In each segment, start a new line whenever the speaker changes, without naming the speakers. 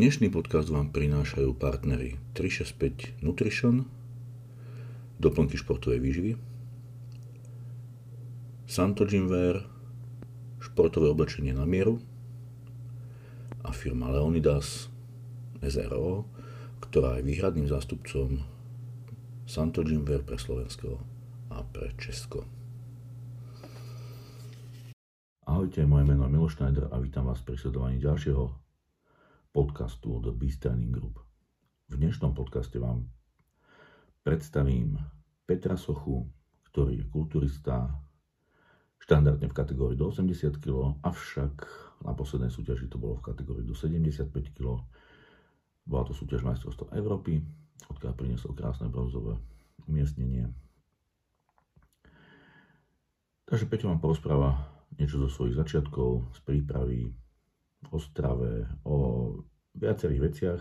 Dnešný podcast vám prinášajú partnery 365 Nutrition, doplnky športovej výživy, Santo Gymwear, športové oblečenie na mieru a firma Leonidas SRO, ktorá je výhradným zástupcom Santo Gymwear pre Slovensko a pre Česko. Ahojte, moje meno je Miloš Schneider a vítam vás pri sledovaní ďalšieho podcastu Beast Training Group. V dnešnom podcaste vám predstavím Petra Sochu, ktorý je kulturista, štandardne v kategórii do 80 kg, avšak na poslednej súťaži to bolo v kategórii do 75 kg. Bola to súťaž majstrovstva Európy, odkiaľ priniesol krásne bronzové umiestnenie. Takže Peťo vám porozpráva niečo zo svojich začiatkov, z prípravy, o strave, o viacerých veciach.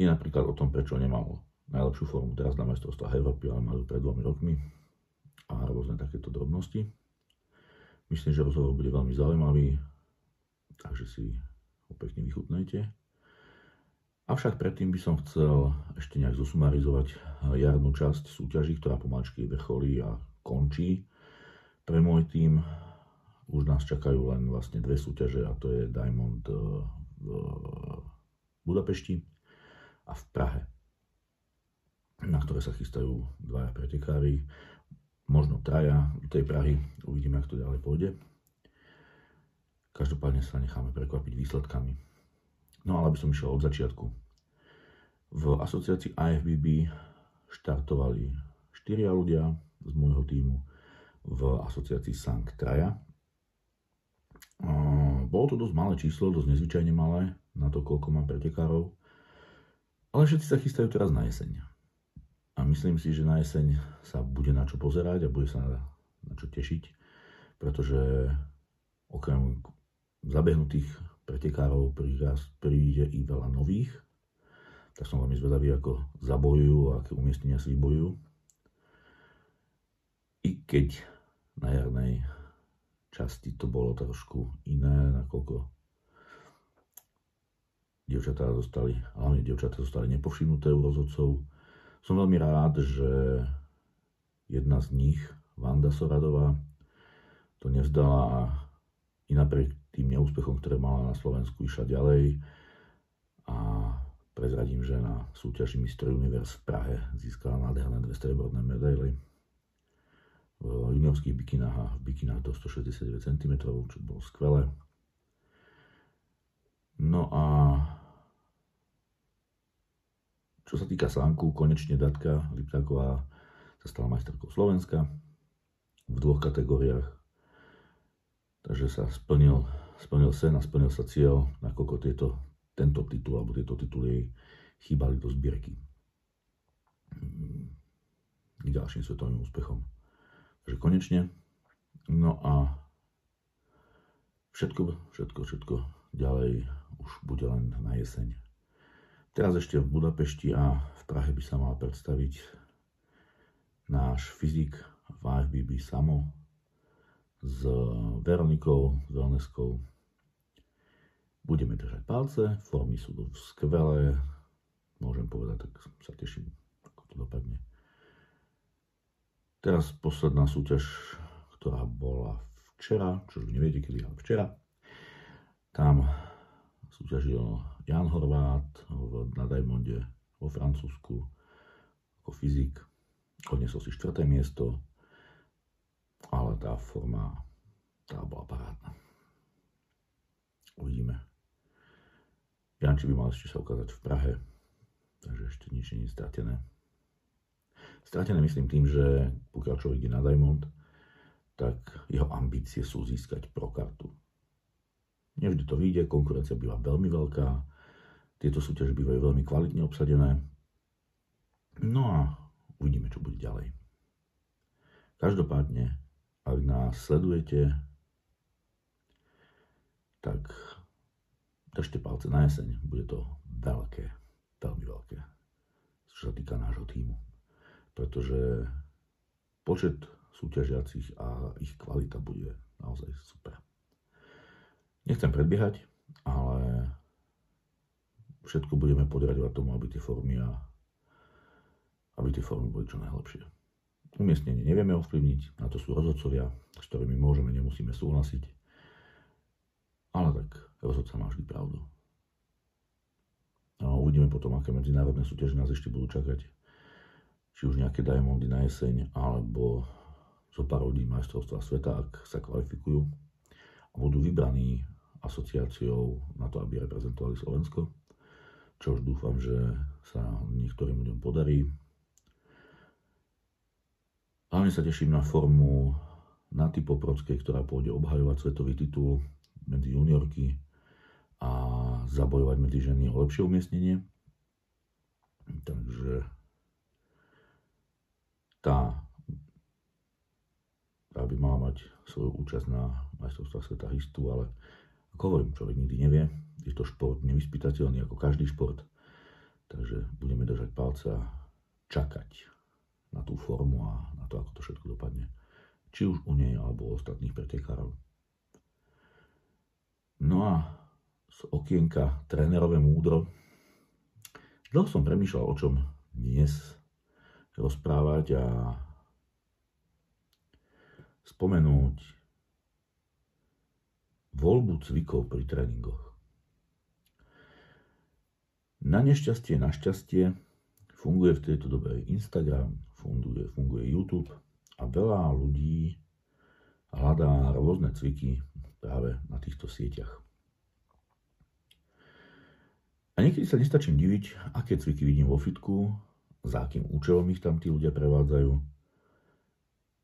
I napríklad o tom, prečo nemal najlepšiu formu teraz na majstrovstvách Európy, ale majú pred dvomi rokmi a rôzne takéto drobnosti. Myslím, že rozhovor bude veľmi zaujímavý, takže si ho pekne vychutnajte. Avšak predtým by som chcel ešte nejak zosumarizovať jarnú časť súťaží, ktorá pomalčky vrcholí a končí. Pre môj tým už nás čakajú len vlastne dve súťaže a to je Diamond eh, v Budapešti a v Prahe, na ktoré sa chystajú dvaja pretekári, možno traja do tej Prahy, uvidíme, ako to ďalej pôjde. Každopádne sa necháme prekvapiť výsledkami. No ale aby som išiel od začiatku. V asociácii IFBB štartovali štyria ľudia z môjho týmu, v asociácii Sank traja, bolo to dosť malé číslo, dosť nezvyčajne malé na to, koľko mám pretekárov. Ale všetci sa chystajú teraz na jeseň. A myslím si, že na jeseň sa bude na čo pozerať a bude sa na, na čo tešiť, pretože okrem zabehnutých pretekárov príde i veľa nových, tak som veľmi zvedavý, ako zabojujú a aké umiestnenia si vybojujú. I keď na jarnej časti to bolo trošku iné, nakoľko dievčatá zostali, hlavne dievčatá zostali nepovšimnuté u rozhodcov. Som veľmi rád, že jedna z nich, Vanda Soradová, to nevzdala a i napriek tým neúspechom, ktoré mala na Slovensku, išla ďalej a prezradím, že na súťaži Mr. Universe v Prahe získala nádherné dve streborné medaily v juniorských bikinách a v bikinách do 169 cm, čo bolo skvelé. No a čo sa týka sánku, konečne Datka Liptáková sa stala majsterkou Slovenska v dvoch kategóriách. Takže sa splnil, splnil sen a splnil sa cieľ, nakoľko tieto, tento titul alebo tieto tituly jej chýbali do zbierky ďalším svetovým úspechom. Takže konečne. No a všetko, všetko, všetko ďalej už bude len na jeseň. Teraz ešte v Budapešti a v Prahe by sa mal predstaviť náš fyzik v AFBB Samo s Veronikou, s Wellnesskou. Budeme držať palce, formy sú skvelé, môžem povedať, tak sa teším, ako to dopadne. Teraz posledná súťaž, ktorá bola včera, čo už neviete kedy, ale včera. Tam súťažil Jan Horvát na Diamonde vo Francúzsku ako fyzik. Odnesol si štvrté miesto, ale tá forma, tá bola parádna. Uvidíme. Janči by mal ešte sa ukázať v Prahe, takže ešte nič nie je stratené. Stratené myslím tým, že pokiaľ človek ide na Diamond, tak jeho ambície sú získať pro kartu. Nevždy to vyjde, konkurencia býva veľmi veľká, tieto súťaže bývajú veľmi kvalitne obsadené. No a uvidíme, čo bude ďalej. Každopádne, ak nás sledujete, tak držte palce na jeseň. Bude to veľké, veľmi veľké, čo sa týka nášho týmu pretože počet súťažiacich a ich kvalita bude naozaj super. Nechcem predbiehať, ale všetko budeme podriadovať tomu, aby tie formy a aby tie formy boli čo najlepšie. Umiestnenie nevieme ovplyvniť, na to sú rozhodcovia, s ktorými môžeme, nemusíme súhlasiť. Ale tak rozhodca má vždy pravdu. A uvidíme potom, aké medzinárodné súťaže nás ešte budú čakať. Či už nejaké diamondy na jeseň, alebo zo pár ľudí majstrovstva sveta, ak sa kvalifikujú a budú vybraní asociáciou na to, aby reprezentovali Slovensko. Čo už dúfam, že sa niektorým ľuďom podarí. Hlavne sa teším na formu Naty Poprockej, ktorá pôjde obhajovať svetový titul medzi juniorky a zabojovať medzi ženy o lepšie umiestnenie. Takže tá, tá by mala mať svoju účasť na majstrovstvách sveta histu, ale ako hovorím, človek nikdy nevie. Je to šport nevyspytateľný ako každý šport. Takže budeme držať palce a čakať na tú formu a na to, ako to všetko dopadne. Či už u nej, alebo u ostatných pretekárov. No a z okienka trénerové múdro. Dlho som premýšľal, o čom dnes rozprávať a spomenúť voľbu cvikov pri tréningoch. Na nešťastie, našťastie funguje v tejto dobe Instagram, funguje, funguje YouTube a veľa ľudí hľadá rôzne cviky práve na týchto sieťach. A niekedy sa nestačím diviť, aké cviky vidím vo fitku, za akým účelom ich tam tí ľudia prevádzajú.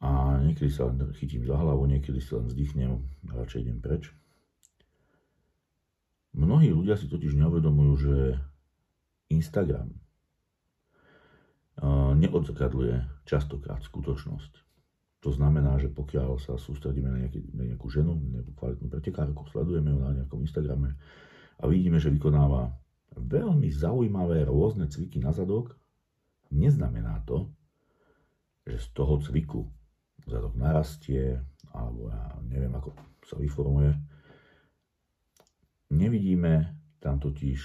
A niekedy sa chytím za hlavu, niekedy si len vzdychnem a radšej idem preč. Mnohí ľudia si totiž neuvedomujú, že Instagram neodzrkadluje častokrát skutočnosť. To znamená, že pokiaľ sa sústredíme na, nejaký, na nejakú ženu, nejakú kvalitnú pretekárku, sledujeme ju na nejakom Instagrame a vidíme, že vykonáva veľmi zaujímavé rôzne cviky na zadok, neznamená to, že z toho cviku zadok narastie, alebo ja neviem, ako sa vyformuje. Nevidíme tam totiž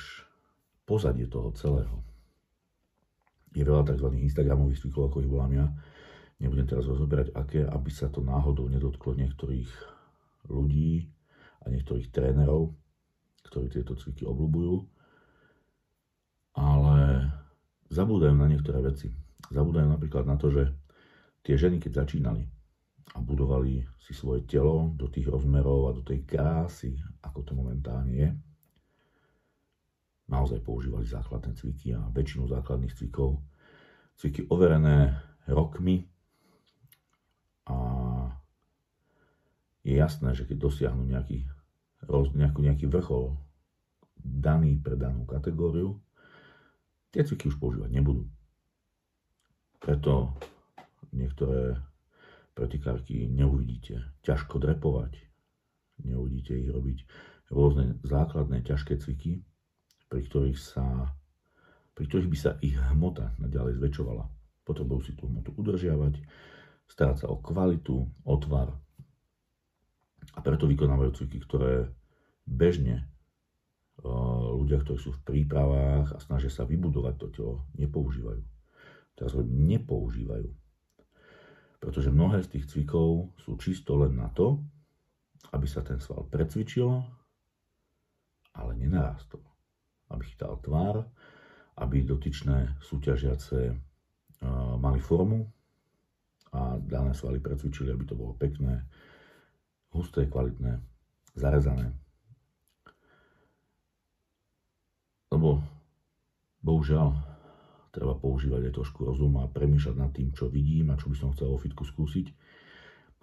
pozadie toho celého je veľa tzv. Instagramových cvikov, ako ich volám ja. Nebudem teraz rozoberať, aké, aby sa to náhodou nedotklo niektorých ľudí a niektorých trénerov, ktorí tieto cviky obľúbujú. Ale zabúdajú na niektoré veci. Zabúdajú napríklad na to, že tie ženy, keď začínali a budovali si svoje telo do tých rozmerov a do tej krásy, ako to momentálne je, naozaj používali základné cviky a väčšinu základných cvikov, cviky overené rokmi a je jasné, že keď dosiahnu nejaký, nejaký, nejaký vrchol daný pre danú kategóriu, tie cviky už používať nebudú. Preto niektoré pretikárky neuvidíte ťažko drepovať, neuvidíte ich robiť rôzne základné ťažké cviky, pri ktorých, sa, pri ktorých by sa ich hmota naďalej zväčšovala. Potrebujú si tú hmotu udržiavať, starať sa o kvalitu, o tvar a preto vykonávajú cviky, ktoré bežne ľudia, ktorí sú v prípravách a snažia sa vybudovať to telo, nepoužívajú. Teraz hovorím, nepoužívajú. Pretože mnohé z tých cvikov sú čisto len na to, aby sa ten sval precvičil, ale nenarástol aby chytal tvár, aby dotyčné súťažiace mali formu a dané svaly precvičili, aby to bolo pekné, husté, kvalitné, zarezané. Lebo bohužiaľ treba používať aj trošku rozum a premýšľať nad tým, čo vidím a čo by som chcel vo fitku skúsiť.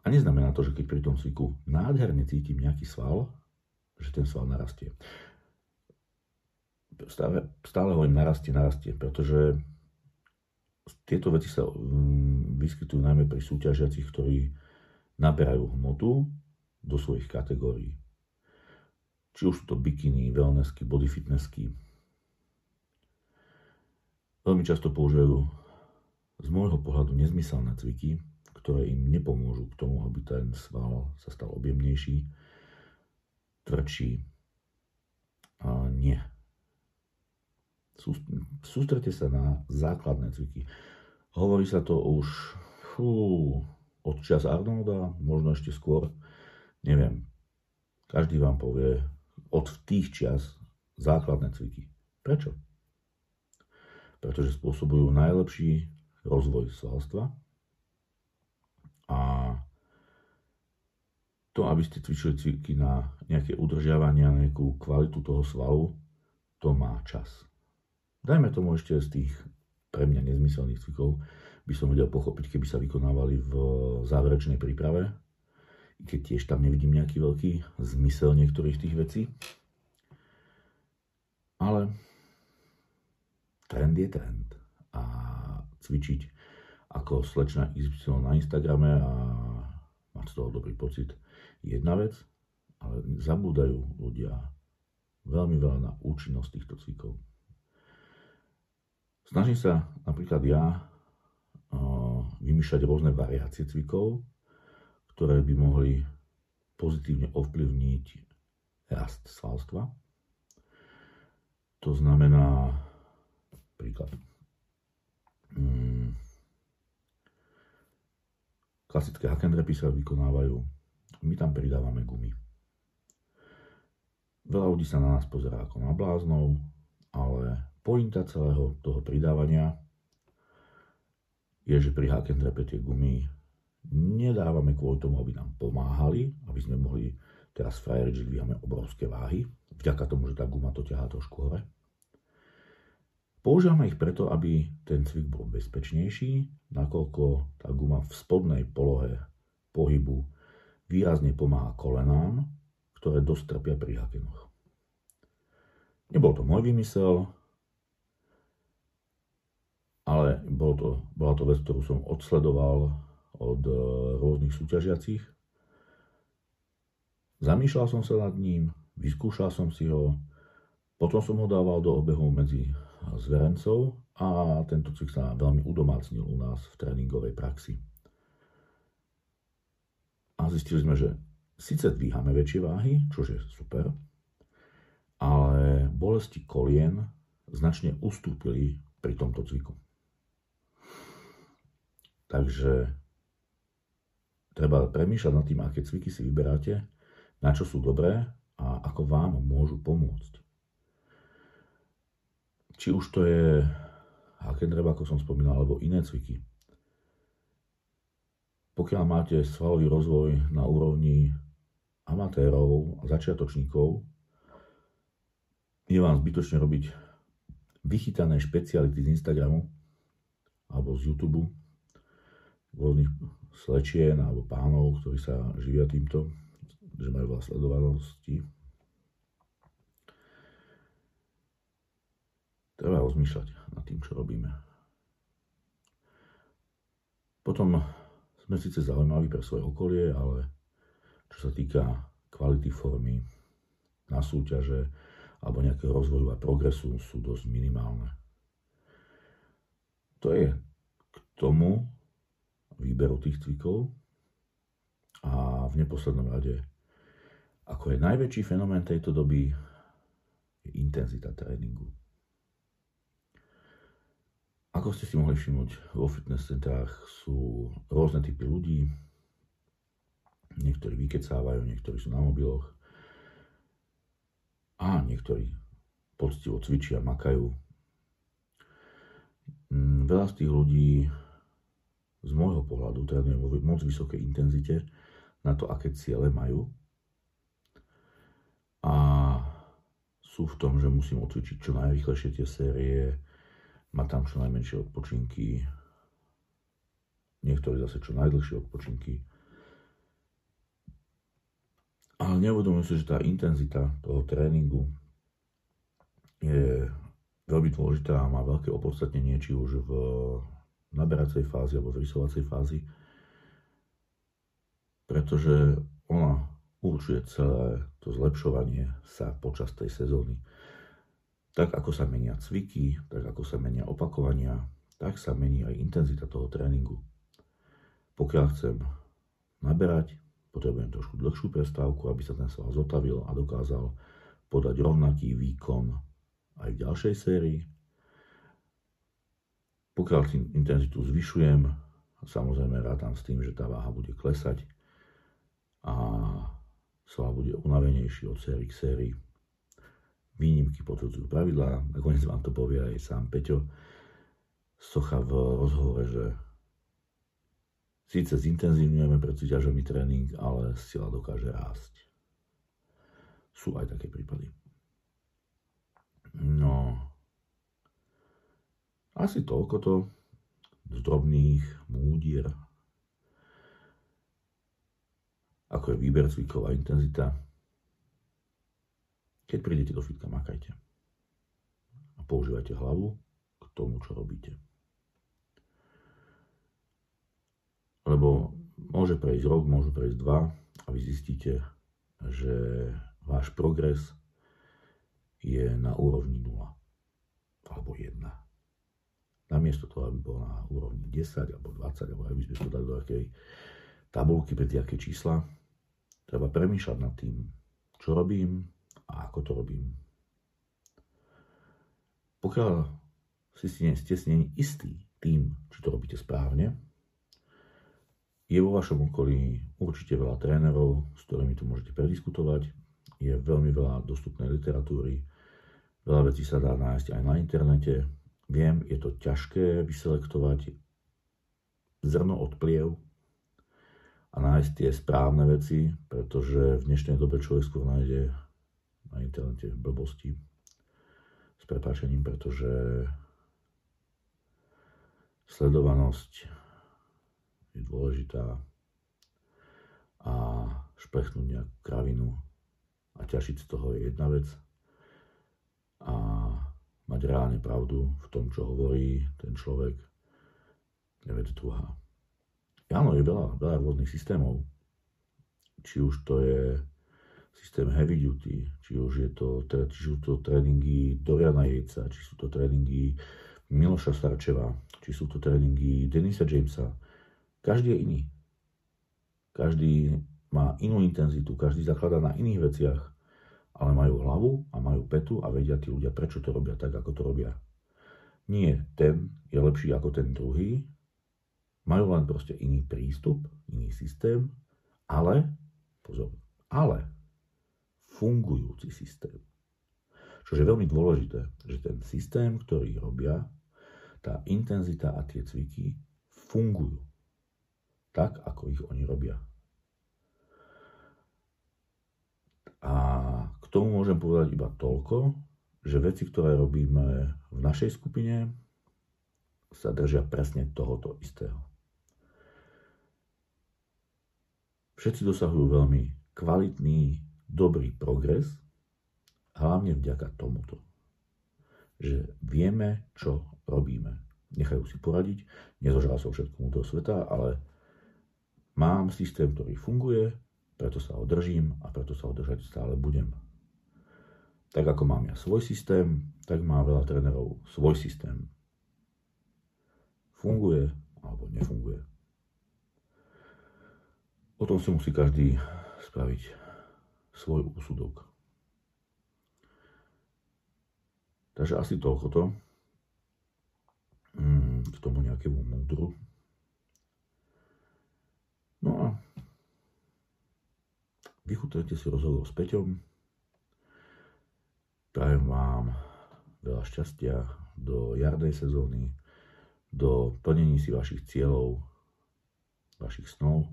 A neznamená to, že keď pri tom cviku nádherne cítim nejaký sval, že ten sval narastie stále, stále hovorím narastie, narastie, pretože tieto veci sa mm, vyskytujú najmä pri súťažiacich, ktorí naberajú hmotu do svojich kategórií. Či už sú to bikiny, wellnessky, body fitnessky. Veľmi často používajú z môjho pohľadu nezmyselné cviky, ktoré im nepomôžu k tomu, aby ten sval sa stal objemnejší, tvrdší. A nie Sústrete sa na základné cviky. Hovorí sa to už fú, od čas Arnolda, možno ešte skôr, neviem. Každý vám povie od tých čias základné cviky. Prečo? Pretože spôsobujú najlepší rozvoj svalstva a to, aby ste cvičili cviky na nejaké udržiavanie, na nejakú kvalitu toho svalu, to má čas. Dajme tomu ešte z tých pre mňa nezmyselných cvikov by som vedel pochopiť, keby sa vykonávali v záverečnej príprave, keď tiež tam nevidím nejaký veľký zmysel niektorých tých vecí. Ale trend je trend. A cvičiť ako slečna XY na Instagrame a mať z toho dobrý pocit je jedna vec, ale zabúdajú ľudia veľmi veľa na účinnosť týchto cvikov. Snažím sa napríklad ja vymýšľať rôzne variácie cvikov, ktoré by mohli pozitívne ovplyvniť rast svalstva. To znamená, príklad, hmm, klasické hakenrepy sa vykonávajú, my tam pridávame gumy. Veľa ľudí sa na nás pozerá ako na bláznov, ale pointa celého toho pridávania je, že pri hakenrepe tie gumy nedávame kvôli tomu, aby nám pomáhali, aby sme mohli teraz frajeriť, že dvíhame obrovské váhy, vďaka tomu, že tá guma to ťahá trošku hore. Používame ich preto, aby ten cvik bol bezpečnejší, nakoľko tá guma v spodnej polohe pohybu výrazne pomáha kolenám, ktoré dosť trpia pri hakenoch. Nebol to môj vymysel, ale bol to, bola to vec, ktorú som odsledoval od e, rôznych súťažiacich. Zamýšľal som sa nad ním, vyskúšal som si ho, potom som ho dával do obehu medzi zverencov a tento cvik sa veľmi udomácnil u nás v tréningovej praxi. A zistili sme, že síce dvíhame väčšie váhy, čo je super, ale bolesti kolien značne ustúpili pri tomto cviku. Takže treba premýšľať nad tým, aké cviky si vyberáte, na čo sú dobré a ako vám môžu pomôcť. Či už to je Hakenreb, ako som spomínal, alebo iné cviky. Pokiaľ máte svalový rozvoj na úrovni amatérov a začiatočníkov, je vám zbytočne robiť vychytané špeciality z Instagramu alebo z YouTube, rôznych slečien alebo pánov, ktorí sa živia týmto, že majú veľa sledovanosti. Treba rozmýšľať nad tým, čo robíme. Potom sme síce zaujímaví pre svoje okolie, ale čo sa týka kvality formy na súťaže alebo nejakého rozvoju a progresu sú dosť minimálne. To je k tomu, výberu tých cvikov a v neposlednom rade, ako je najväčší fenomén tejto doby, je intenzita tréningu. Ako ste si mohli všimnúť, vo fitness centrách sú rôzne typy ľudí, niektorí vykecávajú, niektorí sú na mobiloch a niektorí poctivo cvičia, makajú. Mm, veľa z tých ľudí z môjho pohľadu trénujem vo moc vysokej intenzite na to, aké ciele majú. A sú v tom, že musím odcvičiť čo najrychlejšie tie série, mať tam čo najmenšie odpočinky, niektorí zase čo najdlhšie odpočinky. Ale neuvedomujem si, že tá intenzita toho tréningu je veľmi dôležitá a má veľké opodstatnenie, či už v naberacej fázy alebo zrysovacej fázy, pretože ona určuje celé to zlepšovanie sa počas tej sezóny. Tak ako sa menia cviky, tak ako sa menia opakovania, tak sa mení aj intenzita toho tréningu. Pokiaľ chcem naberať, potrebujem trošku dlhšiu prestávku, aby sa ten sval zotavil a dokázal podať rovnaký výkon aj v ďalšej sérii. Pokiaľ intenzitu zvyšujem, samozrejme rátam s tým, že tá váha bude klesať a sval bude unavenejší od sérii k sérii. Výnimky potvrdzujú pravidlá, nakoniec vám to povie aj sám Peťo Socha v rozhovore, že síce zintenzívňujeme pred súťažový tréning, ale sila dokáže rásť. Sú aj také prípady. No, asi toľko to z drobných múdier, ako je výber cviková intenzita. Keď prídete do fitka, makajte. A používajte hlavu k tomu, čo robíte. Lebo môže prejsť rok, môže prejsť dva a vy zistíte, že váš progres je na úrovni 0 alebo 1. Namiesto toho, aby bol na úrovni 10 alebo 20, alebo aby sme to dali do akej tabulky pre tie čísla, treba premýšľať nad tým, čo robím a ako to robím. Pokiaľ si ste si istý tým, či to robíte správne, je vo vašom okolí určite veľa trénerov, s ktorými to môžete prediskutovať. Je veľmi veľa dostupnej literatúry, veľa vecí sa dá nájsť aj na internete. Viem, je to ťažké vyselektovať zrno od pliev a nájsť tie správne veci, pretože v dnešnej dobe človek skôr nájde na internete blbosti s prepáčením, pretože sledovanosť je dôležitá a špechnúť nejakú kravinu a ťažiť z toho je jedna vec a mať reálne pravdu v tom, čo hovorí ten človek, je vec druhá. Áno, je veľa, veľa rôznych systémov. Či už to je systém heavy duty, či už, je to, či sú to tréningy Doriana Jejca, či sú to tréningy Miloša Starčeva, či sú to tréningy Denisa Jamesa, každý je iný. Každý má inú intenzitu, každý zakladá na iných veciach, ale majú hlavu a majú petu a vedia tí ľudia, prečo to robia tak, ako to robia. Nie ten je lepší ako ten druhý, majú len proste iný prístup, iný systém, ale, pozor, ale fungujúci systém. Čo je veľmi dôležité, že ten systém, ktorý robia, tá intenzita a tie cviky fungujú tak, ako ich oni robia. A k tomu môžem povedať iba toľko, že veci, ktoré robíme v našej skupine, sa držia presne tohoto istého. Všetci dosahujú veľmi kvalitný, dobrý progres, hlavne vďaka tomuto, že vieme, čo robíme. Nechajú si poradiť, nezožal som všetkomu do sveta, ale Mám systém, ktorý funguje, preto sa ho držím a preto sa ho stále budem. Tak ako mám ja svoj systém, tak má veľa trénerov svoj systém. Funguje alebo nefunguje. O tom si musí každý spraviť svoj úsudok. Takže asi toľko to mm, k tomu nejakému múdru. No a vychutujte si rozhovor s Peťom. Prajem vám veľa šťastia do jarnej sezóny, do plnení si vašich cieľov, vašich snov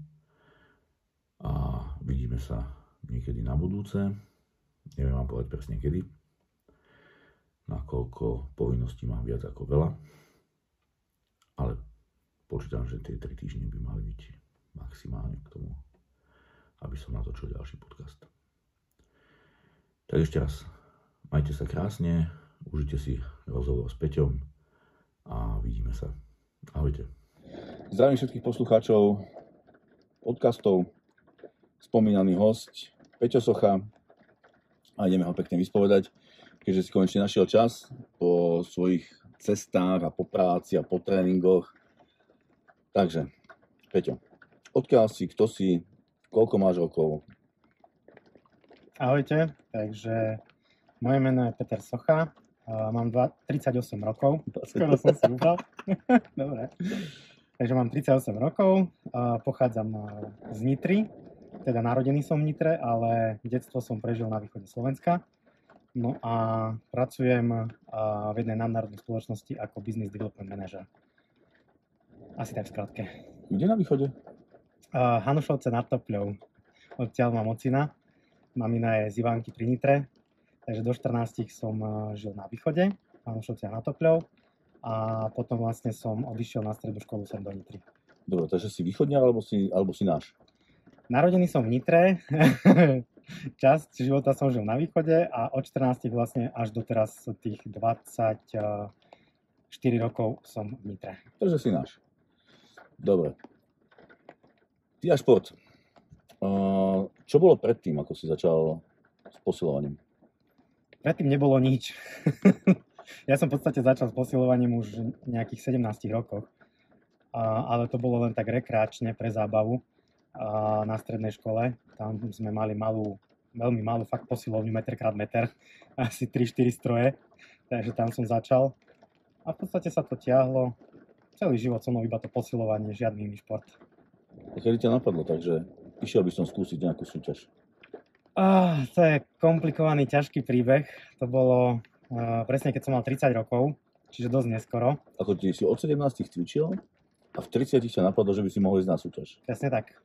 a vidíme sa niekedy na budúce. Neviem vám povedať presne kedy, nakoľko povinností mám viac ako veľa, ale počítam, že tie 3 týždne by mali byť maximálne k tomu, aby som natočil ďalší podcast. Tak ešte raz, majte sa krásne, užite si rozhovor s Peťom a vidíme sa. Ahojte. Zdravím všetkých poslucháčov podcastov, spomínaný host Peťo Socha a ideme ho pekne vyspovedať, keďže si konečne našiel čas po svojich cestách a po práci a po tréningoch. Takže, Peťo, odkiaľ si, kto si, koľko máš rokov?
Ahojte, takže moje meno je Peter Socha, mám dva, 38 rokov. Skoro som si. Dobre. Takže mám 38 rokov, pochádzam z Nitry, teda narodený som v Nitre, ale detstvo som prežil na východe Slovenska. No a pracujem v jednej nadnárodnej spoločnosti ako Business Development Manager. Asi tak v skratke.
Kde na východe?
Uh, Hanušovce nad Topľou. Odtiaľ mám ocina. Mamina je z Ivánky pri Nitre. Takže do 14 som žil na východe, Hanušovce nad Topľou. A potom vlastne som odišiel na strednú školu sem do Nitry.
Dobre, takže si východňar alebo si, alebo si náš?
Narodený som v Nitre. Časť života som žil na východe a od 14 vlastne až do teraz tých 24 rokov som v Nitre.
Takže si náš. Dobre. Ty a šport. Čo bolo predtým, ako si začal s posilovaním?
Predtým nebolo nič. ja som v podstate začal s posilovaním už v nejakých 17 rokoch. Ale to bolo len tak rekreačne pre zábavu na strednej škole. Tam sme mali malú, veľmi malú fakt posilovňu, meter krát meter, asi 3-4 stroje. Takže tam som začal. A v podstate sa to tiahlo celý život so mnou iba to posilovanie, žiadny iný šport.
A kedy ťa napadlo, takže išiel by som skúsiť nejakú súťaž?
Ah, to je komplikovaný, ťažký príbeh. To bolo uh, presne keď som mal 30 rokov, čiže dosť neskoro.
Ako ty si od 17 cvičil a v 30 ťa napadlo, že by si mohol ísť na súťaž?
Presne tak.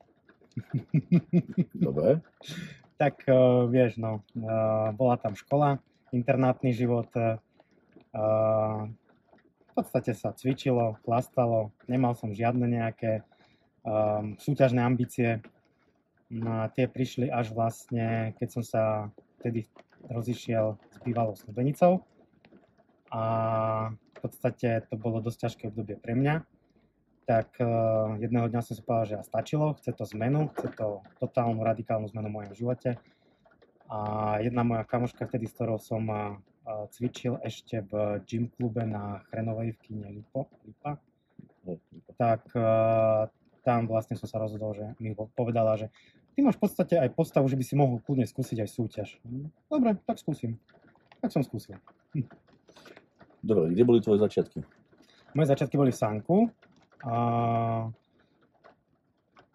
Dobre.
tak uh, vieš, no, uh, bola tam škola, internátny život, uh, v podstate sa cvičilo, chlastalo, nemal som žiadne nejaké um, súťažné ambície. No tie prišli až vlastne, keď som sa vtedy rozišiel s bývalou snúbenicou. A v podstate to bolo dosť ťažké obdobie pre mňa. Tak uh, jedného dňa som si povedal, že ja stačilo, chce to zmenu, chce to totálnu, radikálnu zmenu v mojom živote. A jedna moja kamoška vtedy, s ktorou som uh, cvičil ešte v gym klube na Chrenovej v kine Lipo, Lipa, tak tam vlastne som sa rozhodol, že mi povedala, že ty máš v podstate aj postavu, že by si mohol kľudne skúsiť aj súťaž. Dobre, tak skúsim. Tak som skúsil. Hm.
Dobre, kde boli tvoje začiatky?
Moje začiatky boli v Sanku. A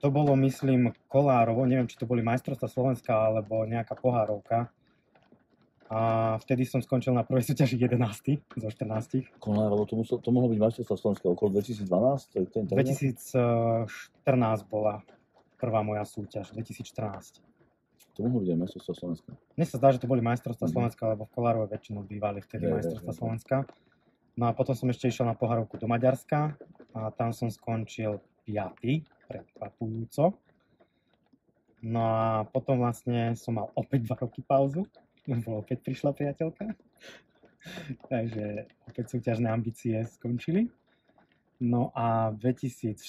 to bolo, myslím, Kolárovo, neviem, či to boli majstrovstvá Slovenska alebo nejaká pohárovka. A vtedy som skončil na prvej súťaži 11. zo 14.
Kolárovo, to, musel, to mohlo byť majstrovstvá Slovenska okolo 2012? To je ten
2014 bola prvá moja súťaž, 2014.
To mohlo byť aj majstrovstvá Slovenska.
Mne sa zdá, že to boli majstrovstvá mm. Slovenska, lebo v Kolárove väčšinou bývali vtedy majstrovstvá Slovenska. No a potom som ešte išiel na pohárovku do Maďarska a tam som skončil 5. prekvapujúco. No a potom vlastne som mal opäť 2 roky pauzu lebo opäť prišla priateľka. Takže opäť súťažné ambície skončili. No a v 2016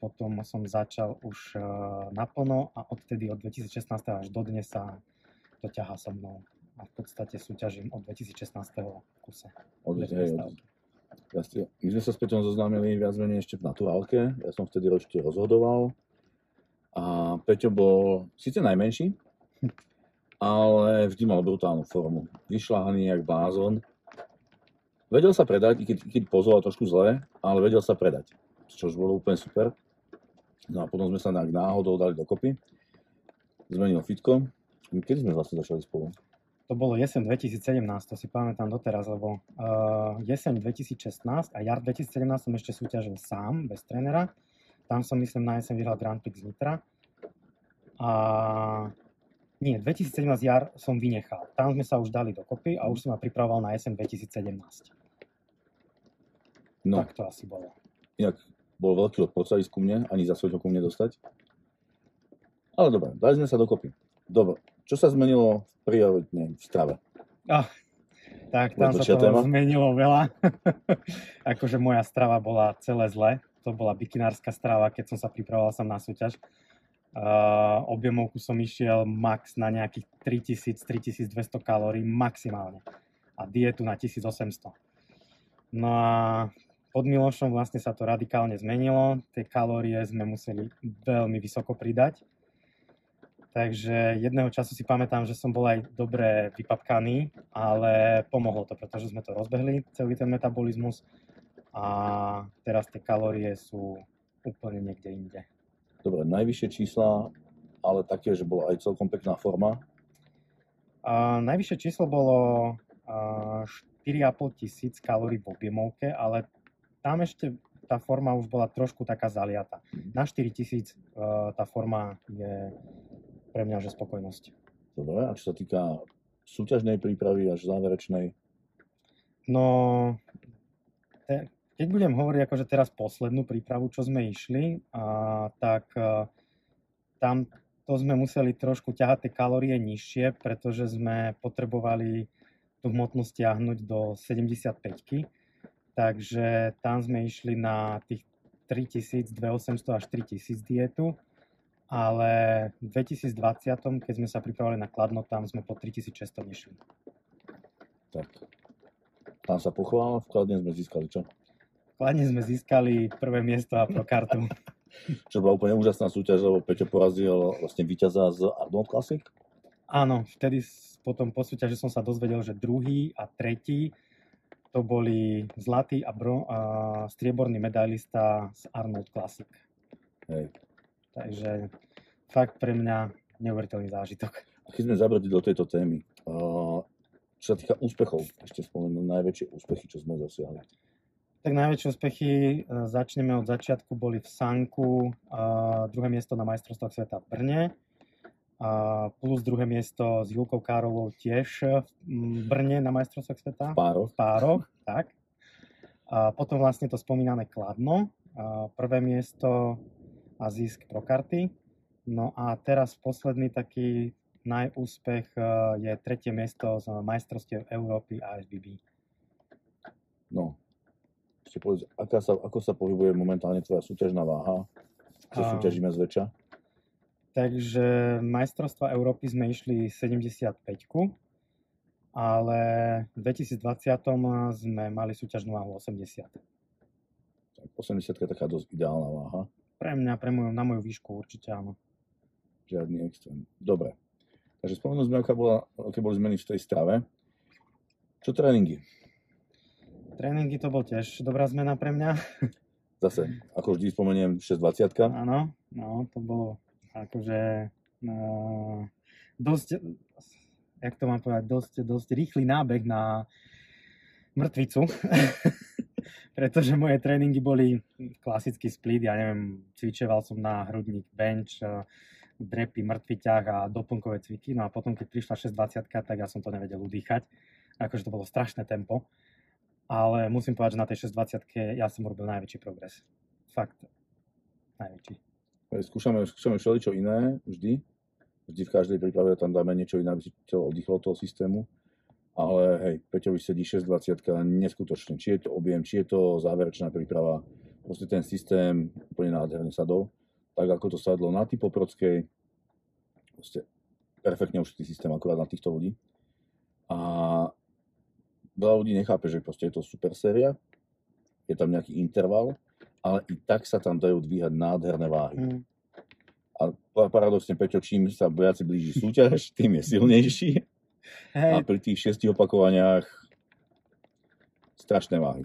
potom som začal už uh, naplno a odtedy od 2016 až do dnes sa to ťahá so mnou. A v podstate súťažím od 2016. kuse.
Od, hej, od, jasne. My sme sa s Peťom zoznámili viac menej ešte v naturálke. Ja som vtedy ročne rozhodoval. A Peťo bol síce najmenší, ale vždy mal brutálnu formu. Vyšľahaný jak blázon. Vedel sa predať, i keď, keď pozoval trošku zle, ale vedel sa predať, čo už bolo úplne super. No a potom sme sa náhodou dali dokopy. Zmenil fitko. Kedy sme vlastne začali spolu?
To bolo jeseň 2017, to si pamätám doteraz, lebo uh, jeseň 2016 a jar 2017 som ešte súťažil sám, bez trénera. Tam som myslím na jeseň vyhral Grand Prix z Nitra. A nie, 2017 jar som vynechal. Tam sme sa už dali dokopy a už som ma pripravoval na jeseň 2017. No. Tak to asi bolo.
Inak bol veľký odpor sa ísť ku mne, ani za svojho ku mne dostať. Ale dobre, dali sme sa dokopy. Dobre, čo sa zmenilo prioritne v strave?
Oh, tak tam sa to téma? zmenilo veľa. akože moja strava bola celé zle. To bola bikinárska strava, keď som sa pripravoval som na súťaž Uh, objemovku som išiel max na nejakých 3000-3200 kalórií maximálne a dietu na 1800. No a pod Milošom vlastne sa to radikálne zmenilo, tie kalórie sme museli veľmi vysoko pridať Takže jedného času si pamätám, že som bol aj dobre vypapkaný, ale pomohlo to, pretože sme to rozbehli, celý ten metabolizmus a teraz tie kalórie sú úplne niekde inde.
Dobre, najvyššie čísla, ale také, že bola aj celkom pekná forma.
A najvyššie číslo bolo a, 4,5 tisíc kalórií v objemovke, ale tam ešte tá forma už bola trošku taká zaliata. Na 4 tisíc uh, tá forma je pre mňa že spokojnosť.
Dobre, a čo sa týka súťažnej prípravy až záverečnej?
No, te, keď budem hovoriť akože teraz poslednú prípravu, čo sme išli, a, tak a, tam to sme museli trošku ťahať tie kalórie nižšie, pretože sme potrebovali tú hmotnosť stiahnuť do 75 Takže tam sme išli na tých 3200 až 3000 dietu, ale v 2020, keď sme sa pripravili na Kladno, tam sme po 3600 nešli.
Tak, tam sa pochvál, v Kladne sme získali čo?
V Kladne sme získali prvé miesto a pro kartu.
čo bola úplne úžasná súťaž, lebo Peťo porazil vlastne víťaza z Arnold Classic.
Áno, vtedy potom po súťaži som sa dozvedel, že druhý a tretí to boli zlatý a, bro, a strieborný medailista z Arnold Classic.
Hej.
Takže fakt pre mňa neuveriteľný zážitok.
A keď sme zabrdli do tejto témy, čo sa týka úspechov, ešte spomenul najväčšie úspechy, čo sme dosiahli.
Tak najväčšie úspechy, e, začneme od začiatku, boli v Sanku, druhé miesto na majstrovstvách sveta v Brne, a plus druhé miesto s Julkou Károvou tiež v Brne na majstrovstvách sveta.
V pároch.
V pároch, tak. A potom vlastne to spomínané Kladno, a prvé miesto a zisk pro karty. No a teraz posledný taký najúspech e, je tretie miesto z majstrovstiev Európy a SBB.
No, ešte povedz, aká sa, ako sa pohybuje momentálne tvoja súťažná váha? Čo súťažíme zväčša?
Takže majstrovstva Európy sme išli 75 ale v 2020 sme mali súťažnú váhu 80.
Tak 80 je taká dosť ideálna váha.
Pre mňa, pre moju, na moju výšku určite áno.
Žiadny extrém. Dobre. Takže spomenuli sme, aká bola, aké boli zmeny v tej strave. Čo tréningy?
Tréningy to bol tiež dobrá zmena pre mňa.
Zase, ako vždy spomeniem, 620
Áno, no, to bolo akože no, dosť, jak to mám povedať, dosť, dosť rýchly nábeh na mŕtvicu, pretože moje tréningy boli klasický split, ja neviem, cvičeval som na hrudník bench, drepy, mŕtviťah a doplnkové cviky, no a potom, keď prišla 620 tak ja som to nevedel udýchať, akože to bolo strašné tempo, ale musím povedať, že na tej 620 ja som urobil najväčší progres. Fakt, najväčší.
Skúšame, skúšame všeličo iné, vždy. Vždy v každej príprave tam dáme niečo iné, aby si telo oddychlo toho systému. Ale hej, Peťovi sedí 620 neskutočne. Či je to objem, či je to záverečná príprava. Proste ten systém úplne nádherne sadol. Tak ako to sadlo na Typoprockej. Proste perfektne ušitý systém akurát na týchto ľudí. A veľa ľudí nechápe, že proste je to super séria. Je tam nejaký interval ale i tak sa tam dajú dvíhať nádherné váhy. Mm. A paradoxne, Peťo, čím sa viac blíži súťaž, tým je silnejší. Hej. A pri tých šiestich opakovaniach strašné váhy.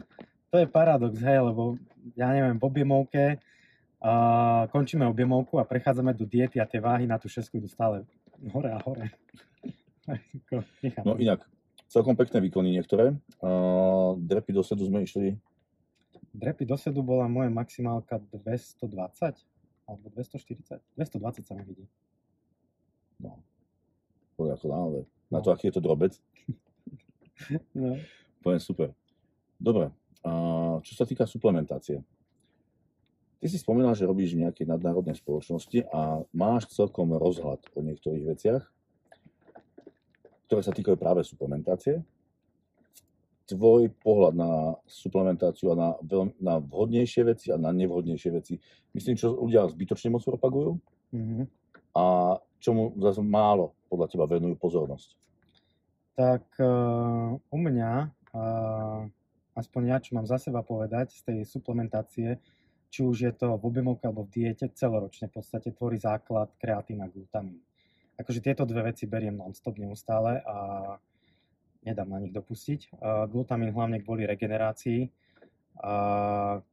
To je paradox, hej, lebo ja neviem, v objemovke uh, končíme objemovku a prechádzame do diety a tie váhy na tú šesku idú stále hore a hore.
no inak, celkom pekné výkony niektoré. Uh, drepy do sedu sme išli
Drepy dosedu bola moja maximálka 220 alebo 240. 220 sa mi vidí.
No. Poriadko, ale na to, aký je to drobec. no. Poviem super. Dobre. A čo sa týka suplementácie. Ty si spomínal, že robíš v nejakej nadnárodnej spoločnosti a máš celkom rozhľad o niektorých veciach, ktoré sa týkajú práve suplementácie tvoj pohľad na suplementáciu a na, na vhodnejšie veci a na nevhodnejšie veci. Myslím, čo ľudia zbytočne moc propagujú mm-hmm. a čomu zase málo podľa teba venujú pozornosť.
Tak uh, u mňa, uh, aspoň ja, čo mám za seba povedať z tej suplementácie, či už je to v objemovke alebo v diete, celoročne v podstate tvorí základ kreatín a glutamín. akože tieto dve veci beriem non-stop neustále a nedám na nich dopustiť. Glutamín hlavne kvôli regenerácii,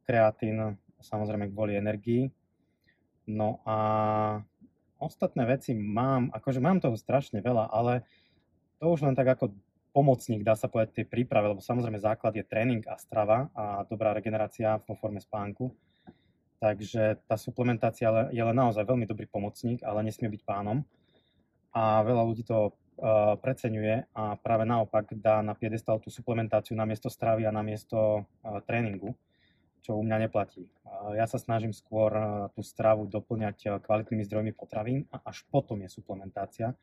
kreatín samozrejme kvôli energii. No a ostatné veci mám, akože mám toho strašne veľa, ale to už len tak ako pomocník, dá sa povedať, tej príprave, lebo samozrejme základ je tréning a strava a dobrá regenerácia vo forme spánku. Takže tá suplementácia je len naozaj veľmi dobrý pomocník, ale nesmie byť pánom. A veľa ľudí to uh, preceňuje a práve naopak dá na piedestal tú suplementáciu na miesto stravy a na miesto uh, tréningu, čo u mňa neplatí. Ja sa snažím skôr tú stravu doplňať kvalitnými zdrojmi potravín a až potom je suplementácia.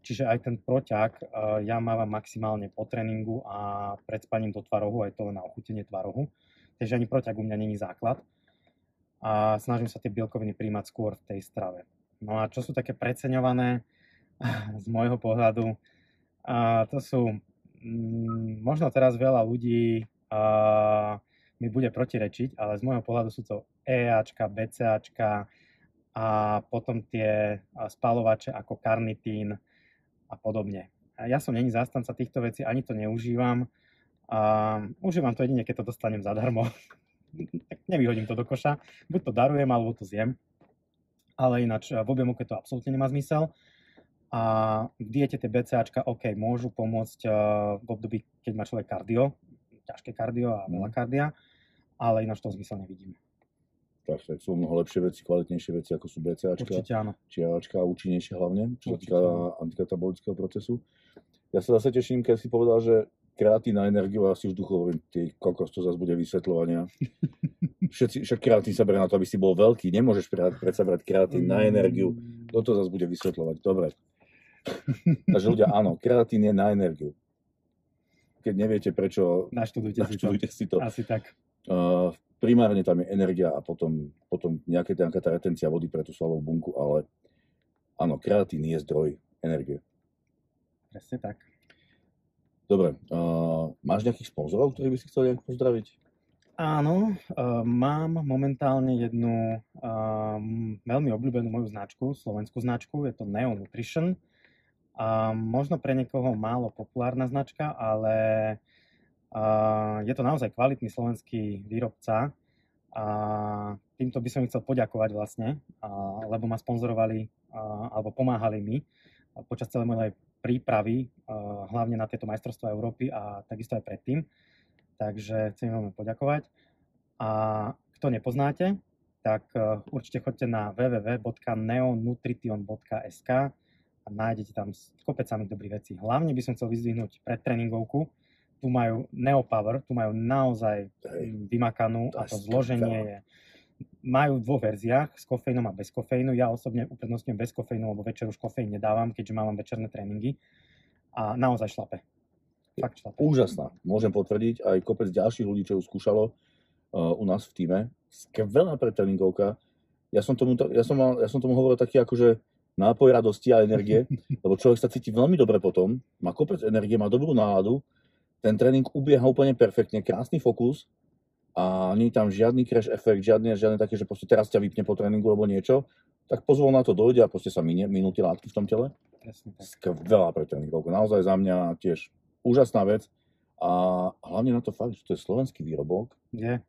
Čiže aj ten proťak ja mávam maximálne po tréningu a pred spaním do tvarohu, aj to len na ochutenie tvarohu. Takže ani proťak u mňa není základ a snažím sa tie bielkoviny príjmať skôr v tej strave. No a čo sú také preceňované z môjho pohľadu, a to sú, mm, možno teraz veľa ľudí a, mi bude protirečiť, ale z môjho pohľadu sú to EAčka, BCAčka a potom tie spalovače ako karnitín a podobne. Ja som není zástanca týchto vecí, ani to neužívam. A užívam to jedine, keď to dostanem zadarmo. tak nevyhodím to do koša. Buď to darujem, alebo to zjem. Ale ináč v objemu, keď to absolútne nemá zmysel. A v diete tie BCAčka, OK, môžu pomôcť uh, v období, keď má človek kardio, ťažké kardio a veľa mhm. kardia, ale ináč to zmysel nevidím.
Takže sú mnoho lepšie veci, kvalitnejšie veci, ako sú BCAčka.
Určite áno.
Čiačka a účinnejšie hlavne, čo sa týka antikatabolického procesu. Ja sa zase teším, keď si povedal, že kreatín na energiu, a si už duchu hovorím, ty kokos, to zase bude vysvetľovania. Všetci, však kreatín sa berie na to, aby si bol veľký, nemôžeš predsa brať kreatín na energiu, toto zase bude vysvetľovať. Dobre. Takže ľudia, áno, kreatín je na energiu. Keď neviete prečo,
naštudujte,
naštudujte si to.
Asi tak.
Primárne tam je energia a potom, potom nejaká, nejaká tá retencia vody pre tú svalovú bunku, ale áno, kreatín je zdroj energie.
Presne tak.
Dobre, uh, máš nejakých sponzorov, ktorých by si chcel nejak pozdraviť?
Áno, uh, mám momentálne jednu uh, veľmi obľúbenú moju značku, slovenskú značku, je to Neo Nutrition. Uh, možno pre niekoho málo populárna značka, ale uh, je to naozaj kvalitný slovenský výrobca. A týmto by som im chcel poďakovať vlastne, lebo ma sponzorovali alebo pomáhali mi počas celej mojej prípravy, hlavne na tieto majstrovstvá Európy a takisto aj predtým. Takže chcem veľmi poďakovať. A kto nepoznáte, tak e, určite choďte na www.neonutrition.sk a nájdete tam kopec samých dobrých vecí. Hlavne by som chcel vyzdvihnúť predtréningovku. Tu majú Neopower, tu majú naozaj vymakanú a to zloženie je majú v dvoch verziách, s kofeínom a bez kofeínu. Ja osobne uprednostňujem bez kofeínu, lebo večer už kofeín nedávam, keďže mám večerné tréningy. A naozaj šlape.
Fakt šlape. Úžasná. Môžem potvrdiť, aj kopec ďalších ľudí, čo ju skúšalo uh, u nás v týme. Skvelá pretréningovka. Ja som tomu, ja som mal, ja som tomu hovoril taký akože nápoj radosti a energie, lebo človek sa cíti veľmi dobre potom, má kopec energie, má dobrú náladu, ten tréning ubieha úplne perfektne, krásny fokus a nie je tam žiadny crash efekt, žiadne, žiadne také, že proste teraz ťa vypne po tréningu alebo niečo, tak pozvol na to dojde a proste sa minie, minú tie látky v tom tele. Skvelá pre tréningovku. Naozaj za mňa tiež úžasná vec. A hlavne na to fakt, že to je slovenský výrobok.
Je.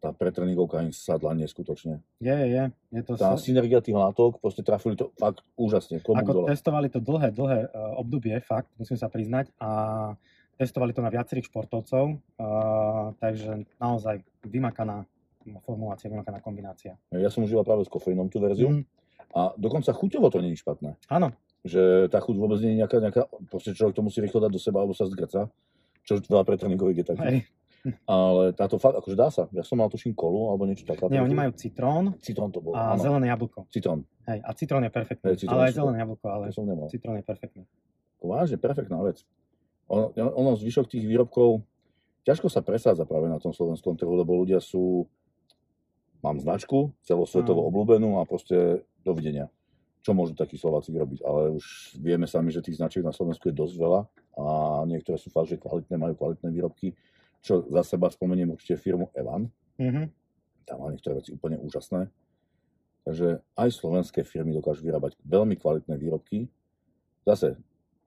Tá pretréningovka im sadla neskutočne.
Je, je, je. to
tá sa... synergia tých látok, proste trafili to fakt úžasne.
Ako dole. testovali to dlhé, dlhé e, obdobie, fakt, musím sa priznať. A testovali to na viacerých športovcov, uh, takže naozaj vymakaná formulácia, vymakaná kombinácia.
Ja som užíval práve s kofeínom tú verziu mm. a dokonca chuťovo to nie je špatné.
Áno.
Že tá chuť vôbec nie je nejaká, nejaká proste človek to musí rýchlo dať do seba alebo sa zgrca, čo veľa pre tréningových je také. Hej. Ale táto fakt, akože dá sa. Ja som mal tuším kolu alebo niečo také.
Nie, oni majú citrón.
Citrón to bol.
A áno. zelené jablko.
Citrón.
Hej, a citrón je perfektný. Hej, ale aj zelené jablko, ale citrón je perfektný.
Vážne, perfektná vec ono, ono zvyšok tých výrobkov ťažko sa presádza práve na tom slovenskom trhu, lebo ľudia sú, mám značku, celosvetovo obľúbenú a proste dovidenia. Čo môžu takí Slováci vyrobiť, ale už vieme sami, že tých značiek na Slovensku je dosť veľa a niektoré sú fakt, že kvalitné, majú kvalitné výrobky, čo za seba spomeniem určite firmu Evan. Mm-hmm. Tam má niektoré veci úplne úžasné. Takže aj slovenské firmy dokážu vyrábať veľmi kvalitné výrobky zase,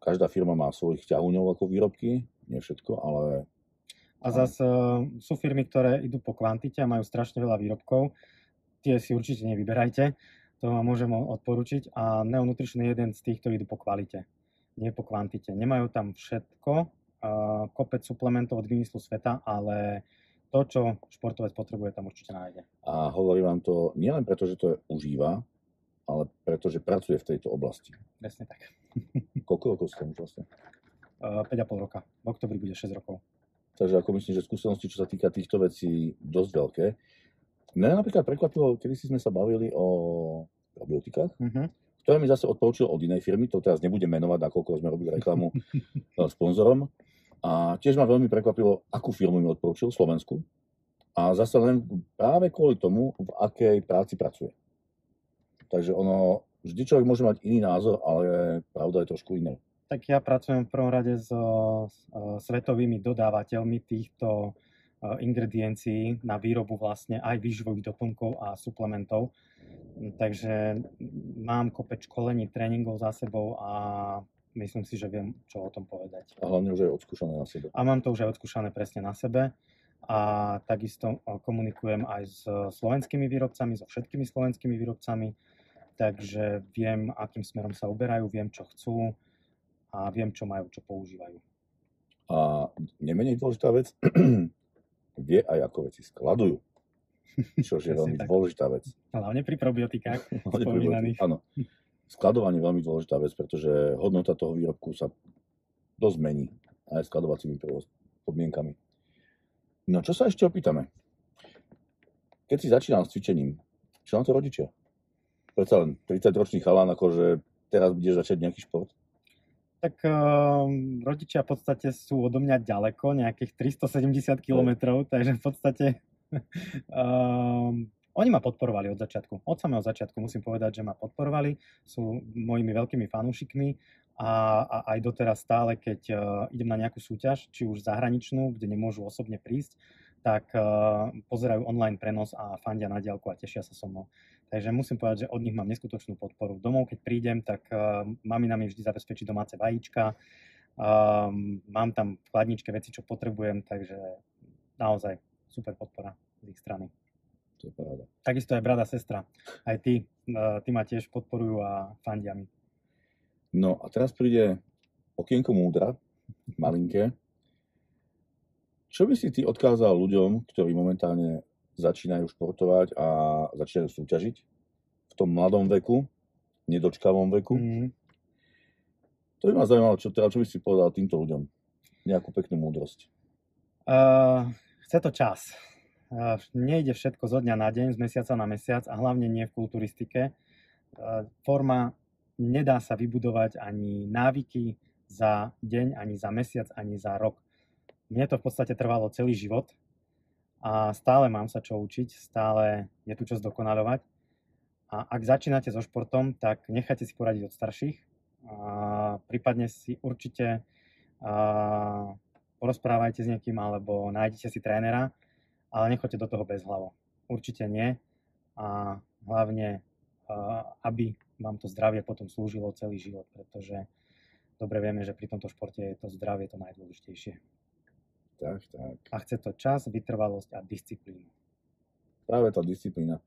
každá firma má svojich ťahuňov ako výrobky, nie všetko, ale...
A zase sú firmy, ktoré idú po kvantite a majú strašne veľa výrobkov. Tie si určite nevyberajte, to vám môžem odporučiť. A Neonutrition je jeden z tých, ktorí idú po kvalite, nie po kvantite. Nemajú tam všetko, kopec suplementov od vymyslu sveta, ale to, čo športovec potrebuje, tam určite nájde.
A hovorím vám to nielen preto, že to je užíva, ale preto, že pracuje v tejto oblasti.
Presne tak.
Koľko rokov ste už vlastne?
Uh, 5,5 roka. V oktobri bude 6 rokov.
Takže ako myslím, že skúsenosti, čo sa týka týchto vecí, dosť veľké. Mňa napríklad prekvapilo, kedy si sme sa bavili o probiotikách, uh-huh. ktoré mi zase odporúčil od inej firmy, to teraz nebudem menovať, nakoľko sme robili reklamu sponzorom. A tiež ma veľmi prekvapilo, akú firmu mi odporúčil, Slovensku. A zase len práve kvôli tomu, v akej práci pracuje. Takže ono, vždy človek môže mať iný názor, ale pravda je trošku iná.
Tak ja pracujem v prvom rade so svetovými dodávateľmi týchto ingrediencií na výrobu vlastne aj výživových doplnkov a suplementov. Takže mám kopec školení, tréningov za sebou a myslím si, že viem, čo o tom povedať.
A hlavne už aj odskúšané na sebe.
A mám to už aj odskúšané presne na sebe. A takisto komunikujem aj s slovenskými výrobcami, so všetkými slovenskými výrobcami. Takže viem, akým smerom sa uberajú, viem, čo chcú a viem, čo majú, čo používajú.
A nemenej dôležitá vec, vie aj ako veci skladujú. Čo je veľmi tak. dôležitá vec.
Hlavne pri probiotikách spomínaných.
Áno. Skladovanie je veľmi dôležitá vec, pretože hodnota toho výrobku sa dosť mení aj skladovacími podmienkami. No čo sa ešte opýtame? Keď si začínal s cvičením, čo na to rodičia? Predsa len 30-ročný chalán, akože teraz budeš začať nejaký šport?
tak uh, rodičia v podstate sú odo mňa ďaleko, nejakých 370 km, takže v podstate uh, oni ma podporovali od začiatku. Od samého začiatku musím povedať, že ma podporovali, sú mojimi veľkými fanúšikmi a, a aj doteraz stále, keď uh, idem na nejakú súťaž, či už zahraničnú, kde nemôžu osobne prísť, tak uh, pozerajú online prenos a fandia na diálku a tešia sa so mnou. Takže musím povedať, že od nich mám neskutočnú podporu. Domov, keď prídem, tak uh, mamina mi vždy zabezpečí domáce vajíčka, um, mám tam v chladničke veci, čo potrebujem, takže naozaj super podpora z ich strany.
To je pravda.
Takisto aj brada, sestra. Aj ty, uh, ty ma tiež podporujú a fandia mi.
No a teraz príde okienko múdra, malinké. Čo by si ty odkázal ľuďom, ktorí momentálne začínajú športovať a začínajú súťažiť v tom mladom veku, nedočkavom veku? Mm. To by ma zaujímalo, čo, teda, čo by si povedal týmto ľuďom? Nejakú peknú múdrosť.
Uh, chce to čas. Uh, nejde všetko zo dňa na deň, z mesiaca na mesiac a hlavne nie v kulturistike. Uh, forma nedá sa vybudovať ani návyky za deň, ani za mesiac, ani za rok mne to v podstate trvalo celý život a stále mám sa čo učiť, stále je tu čo zdokonalovať. A ak začínate so športom, tak nechajte si poradiť od starších. A prípadne si určite a, porozprávajte s niekým alebo nájdete si trénera, ale nechoďte do toho bez hlavo. Určite nie. A hlavne, aby vám to zdravie potom slúžilo celý život, pretože dobre vieme, že pri tomto športe je to zdravie to najdôležitejšie.
Tak, tak.
A chce to čas, vytrvalosť a disciplínu.
Práve tá disciplína.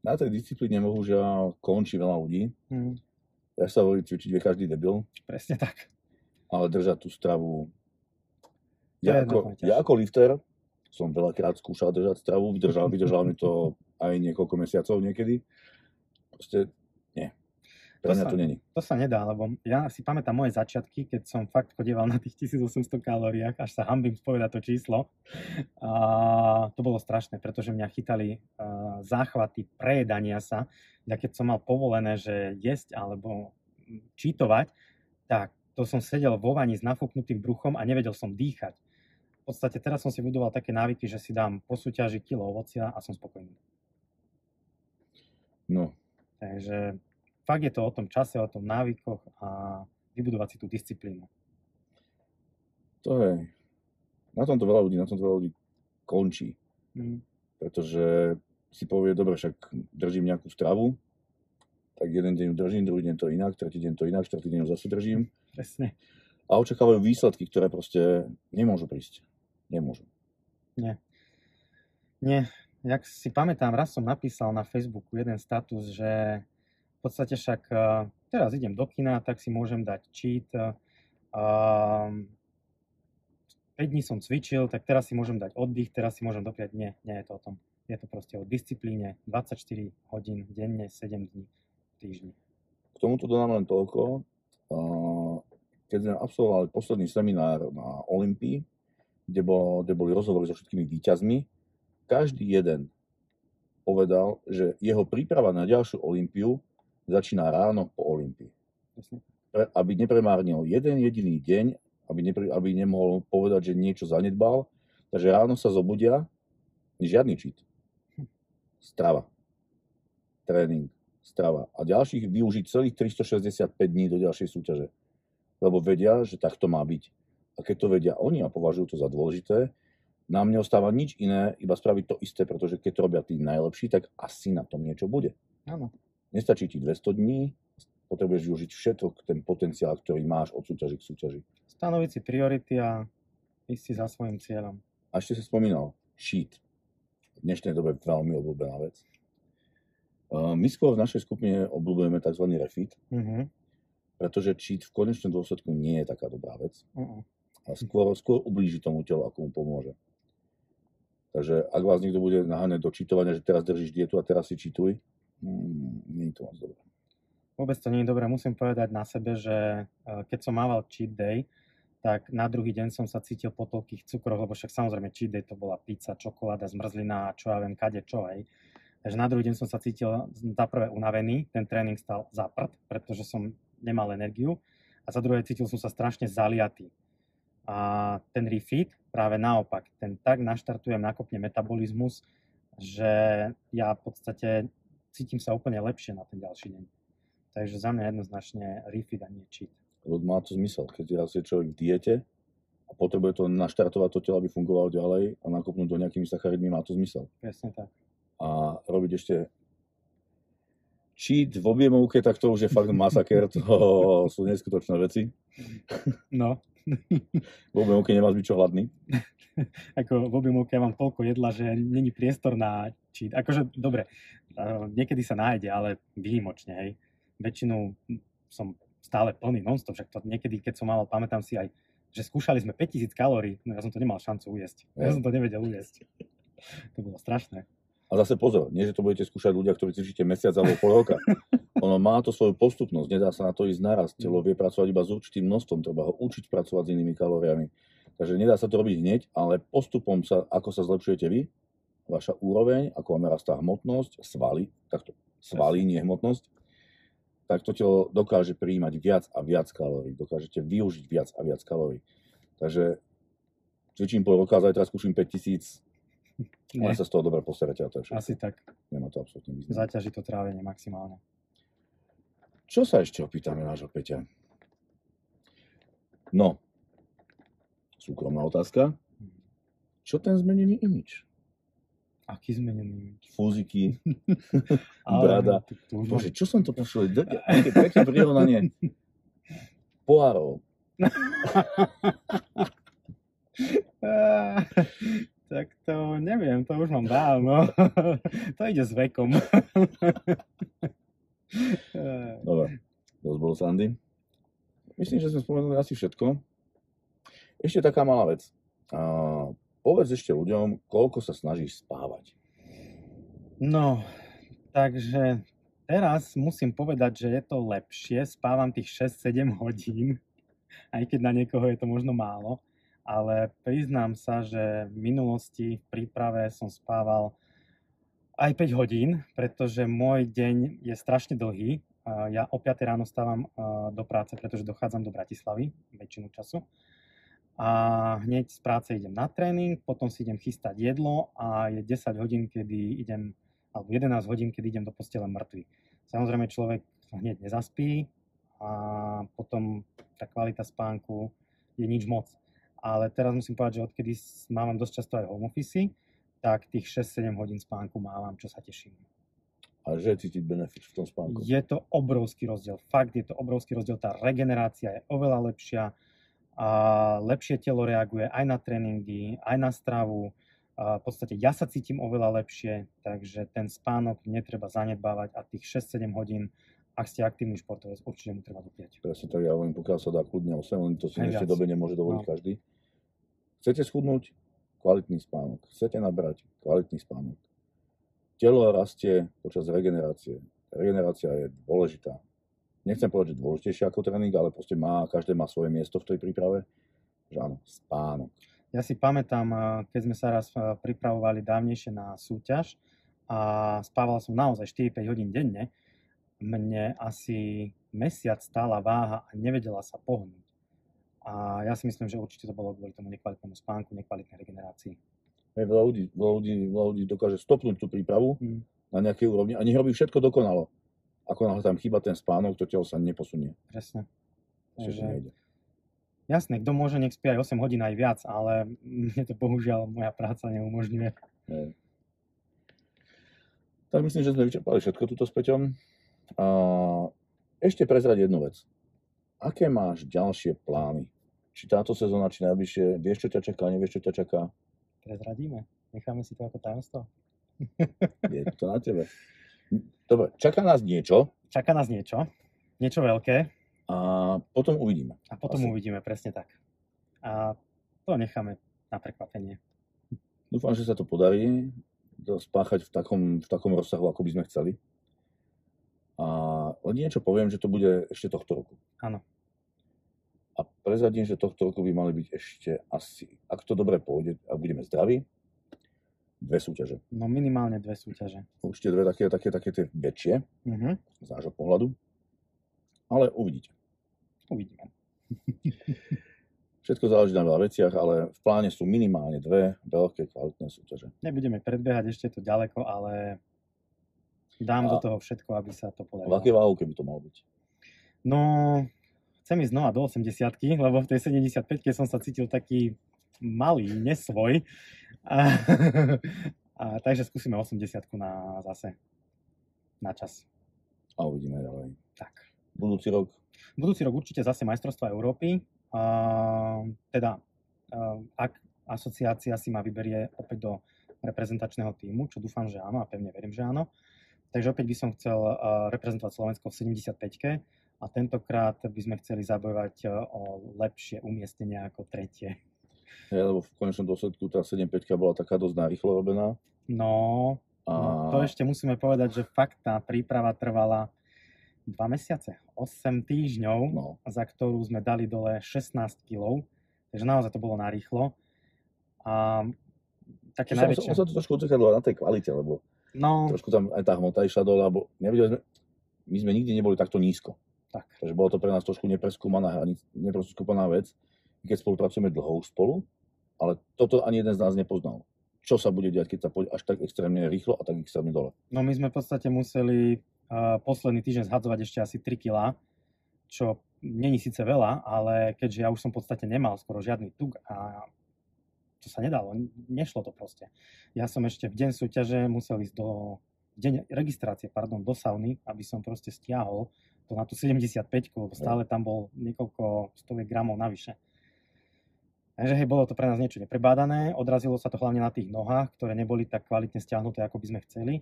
Na tej disciplíne bohužiaľ končí veľa ľudí. Hmm. Ja sa hovorí, cvičiť vie každý debil.
Presne tak.
Ale držať tú stravu... Ja ako, ja ako lifter som veľakrát skúšal držať stravu, vydržal, vydržal mi to aj niekoľko mesiacov niekedy. Proste pre mňa
to,
to není.
To sa nedá, lebo ja si pamätám moje začiatky, keď som fakt chodieval na tých 1800 kalóriách, až sa hambím spovedať to číslo. A to bolo strašné, pretože mňa chytali uh, záchvaty prejedania sa. Ja keď som mal povolené, že jesť alebo čítovať, tak to som sedel vo vani s nafúknutým bruchom a nevedel som dýchať. V podstate teraz som si budoval také návyky, že si dám po súťaži kilo ovocia a som spokojný.
No.
Takže fakt je to o tom čase, o tom návykoch a vybudovať si tú disciplínu.
To je, na tomto veľa ľudí, na tomto veľa ľudí končí. Mm. Pretože si povie, dobre, však držím nejakú stravu, tak jeden deň ju držím, druhý deň to inak, tretí deň to inak, štvrtý deň ju zase držím.
Presne.
A očakávajú výsledky, ktoré proste nemôžu prísť. Nemôžu.
Nie. Nie. Jak si pamätám, raz som napísal na Facebooku jeden status, že v podstate však uh, teraz idem do kina, tak si môžem dať cheat. Uh, 5 dní som cvičil, tak teraz si môžem dať oddych, teraz si môžem dopriať. Nie, nie je to o tom. Je to proste o disciplíne. 24 hodín denne, 7 dní v týždni.
K tomuto dodám len toľko. Keď sme absolvovali posledný seminár na Olympii, kde, bol, kde boli rozhovory so všetkými výťazmi, každý jeden povedal, že jeho príprava na ďalšiu Olympiu začína ráno po Olympii. Aby nepremárnil jeden jediný deň, aby, nepre, aby nemohol povedať, že niečo zanedbal. Takže ráno sa zobudia, žiadny čít strava. Tréning, strava. A ďalších využiť celých 365 dní do ďalšej súťaže. Lebo vedia, že takto má byť. A keď to vedia oni a považujú to za dôležité, nám neostáva nič iné, iba spraviť to isté, pretože keď to robia tí najlepší, tak asi na tom niečo bude.
Áno.
Nestačí ti 200 dní, potrebuješ využiť všetok ten potenciál, ktorý máš od súťaži k súťaži.
Stanoviť si priority a ísť si za svojim cieľom.
A ešte si spomínal, sheet v dnešnej dobe veľmi obľúbená vec. My skôr v našej skupine obľúbujeme tzv. refit, mm-hmm. pretože cheat v konečnom dôsledku nie je taká dobrá vec. Uh-uh. A skôr, skôr ublíži tomu telu, ako mu pomôže. Takže ak vás niekto bude naháňať do čítovania, že teraz držíš dietu a teraz si čítuj, mm, nie je to moc dobré.
Vôbec to nie je dobré. Musím povedať na sebe, že e, keď som mával cheat day, tak na druhý deň som sa cítil po toľkých cukroch, lebo však samozrejme cheat day to bola pizza, čokoláda, zmrzlina a čo ja viem, kade čo, hej. Takže na druhý deň som sa cítil za prvé unavený, ten tréning stal za prd, pretože som nemal energiu a za druhé cítil som sa strašne zaliatý. A ten refit práve naopak, ten tak naštartuje, nakopne metabolizmus, že ja v podstate cítim sa úplne lepšie na ten ďalší deň. Takže za mňa jednoznačne refit a nie cheat
lebo má to zmysel. Keď raz je človek v diete a potrebuje to naštartovať to telo, aby fungovalo ďalej a nakopnúť do nejakými sacharidmi, má to zmysel.
Presne tak.
A robiť ešte cheat v objemovke, tak to už je fakt masaker, to sú neskutočné veci.
No.
V objemovke nemáš byť čo hladný.
Ako v objemovke ja mám toľko jedla, že není priestor na cheat. Akože, dobre, niekedy sa nájde, ale výjimočne, hej. Väčšinou som stále plný nonstop, však to niekedy, keď som mal, pamätám si aj, že skúšali sme 5000 kalórií, no ja som to nemal šancu ujesť. Ja som to nevedel ujesť. To bolo strašné.
A zase pozor, nie, že to budete skúšať ľudia, ktorí cvičíte mesiac alebo pol roka. Ono má to svoju postupnosť, nedá sa na to ísť naraz. Telo vie pracovať iba s určitým množstvom, treba ho učiť pracovať s inými kalóriami. Takže nedá sa to robiť hneď, ale postupom sa, ako sa zlepšujete vy, vaša úroveň, ako vám rastá hmotnosť, svaly, takto, svaly, nie hmotnosť, tak to telo dokáže prijímať viac a viac kalórií. Dokážete využiť viac a viac kalórií. Takže cvičím pol roka, zajtra skúšim 5000, ale sa z toho dobre postaráte a to je všetko.
Asi tak.
Nemá to absolútne význam.
Zaťaží to trávenie maximálne.
Čo sa ešte opýtame nášho Peťa? No, súkromná otázka. Čo ten zmenený imič?
Aký zmenený?
Fúziky, brada. Bože, čo som to pošiel? Také pekné prirovnanie. Poárov.
tak to neviem, to už mám dávno. to ide s vekom.
Dobre, dosť bolo Sandy. Myslím, že sme spomenuli asi všetko. Ešte taká malá vec. Povedz ešte ľuďom, koľko sa snažíš spávať.
No, takže teraz musím povedať, že je to lepšie. Spávam tých 6-7 hodín, aj keď na niekoho je to možno málo. Ale priznám sa, že v minulosti v príprave som spával aj 5 hodín, pretože môj deň je strašne dlhý. Ja o 5 ráno stávam do práce, pretože dochádzam do Bratislavy väčšinu času a hneď z práce idem na tréning, potom si idem chystať jedlo a je 10 hodín, kedy idem, alebo 11 hodín, kedy idem do postele mŕtvy. Samozrejme človek hneď nezaspí a potom tá kvalita spánku je nič moc. Ale teraz musím povedať, že odkedy mávam dosť často aj home office, tak tých 6-7 hodín spánku mávam, čo sa teším.
A že je cítiť benefit v tom spánku?
Je to obrovský rozdiel. Fakt je to obrovský rozdiel. Tá regenerácia je oveľa lepšia a lepšie telo reaguje aj na tréningy, aj na stravu. A v podstate ja sa cítim oveľa lepšie, takže ten spánok netreba zanedbávať a tých 6-7 hodín ak ste aktívny športovec, určite mu treba dopiať.
Presne tak, ja hovorím, pokiaľ sa dá kľudne 8, len to si v dnešnej dobe nemôže dovoliť
No.
každý. Chcete schudnúť? Kvalitný spánok. Chcete nabrať? Kvalitný spánok. Telo rastie počas regenerácie. Regenerácia je dôležitá. Nechcem povedať, že dôležitejšia ako tréning, ale proste má, každé má svoje miesto v tej príprave. Že áno, spánok.
Ja si pamätám, eh, keď sme sa raz eh, pripravovali dávnejšie na súťaž a spával som naozaj 4-5 hodín denne, mne asi mesiac stála váha a nevedela sa pohnúť. A ja si myslím, že určite to bolo kvôli tomu nekvalitnému spánku, nekvalitnej regenerácii.
Hej, veľa, ľudí, veľa, ľudí, veľa ľudí dokáže stopnúť tú prípravu
Mm.
na nejakej úrovni a nech robí všetko dokonalo. Ako náhle tam chýba ten spánok, to telo sa neposunie.
Presne. Takže,
nejde.
jasné, kto môže, nech spí aj 8 hodín aj viac, ale mne to bohužiaľ moja práca neumožňuje.
Hej. Tak myslím, že sme vyčerpali všetko túto s Peťom. A ešte prezrať jednu vec. Aké máš ďalšie plány? Či táto sezóna, či najbližšie, vieš, čo ťa čaká, nevieš, čo ťa čaká?
Prezradíme. Necháme si to ako tajomstvo.
Je to na tebe. Dobre, čaká nás niečo
Čaká nás niečo, niečo veľké
a potom uvidíme.
a potom
Asi.
uvidíme presne tak. A to necháme na prekvapenie.
Dúfam, že sa to podarí spáchať v takom, v takom rozsahu, ako by sme chceli. A len niečo poviem, že to bude ešte tohto roku.
Áno.
A prezradím, že tohto roku by mali byť ešte asi, ak to dobre pôjde, ak budeme zdraví, dve súťaže.
No minimálne dve súťaže.
Určite dve také, také, také tie väčšie,
Mhm.
z nášho pohľadu. Ale uvidíte.
Uvidíme.
Všetko záleží na veľa veciach, ale v pláne sú minimálne dve veľké kvalitné súťaže.
Nebudeme predbiehať ešte to ďaleko, ale dám
A-
do toho všetko, aby sa to
V
podarilo.
aké váhu, keby to malo byť?
No, chcem ísť znova do 80 lebo v tej 75 som sa cítil taký malý, nesvoj. A, a, takže skúsime 80 na zase na čas.
A uvidíme ďalej.
Tak.
Budúci rok
Budúci rok určite zase majstrovstva Európy. A, teda, ak asociácia si ma vyberie opäť do reprezentačného týmu, čo dúfam, že áno a pevne verím, že áno. Takže opäť by som chcel a, reprezentovať Slovensko v 75 a tentokrát by sme chceli zabojovať a, o lepšie umiestnenie ako tretie.
Hej, lebo v konečnom dôsledku tá 7.5 bola taká dosť narýchlo robená.
No,
A
no, to ešte musíme povedať, že fakt tá príprava trvala 2 mesiace, 8 týždňov.
no,
za ktorú sme dali dole 16 kg, takže naozaj to bolo narýchlo. A také
to
najväčšie...
on sa to trošku odzrkadlo na tej kvalite, lebo
No,
trošku tam aj tá hmota išla dole, lebo nevedeli sme, my sme nikdy neboli takto nízko.
tak.
Takže bolo to pre nás trošku nepreskúmaná, nepreskúmaná vec, keď spolupracujeme dlho už spolu, ale toto ani jeden z nás nepoznal. Čo sa bude diať, keď sa pôjde až tak extrémne rýchlo a tak extrémne dole.
No my sme v podstate museli uh, posledný týždeň zhadzovať ešte asi 3 kg, čo není síce veľa, ale keďže ja už som v podstate nemal skoro žiadny tuk a to sa nedalo, nešlo to proste. Ja som ešte v deň súťaže musel ísť do v deň registrácie, pardon, do sauny, aby som proste stiahol to na tú 75, lebo stále tam bol niekoľko stoviek gramov navyše. Takže hej, bolo to pre nás niečo neprebádané, odrazilo sa to hlavne na tých nohách, ktoré neboli tak kvalitne stiahnuté, ako by sme chceli.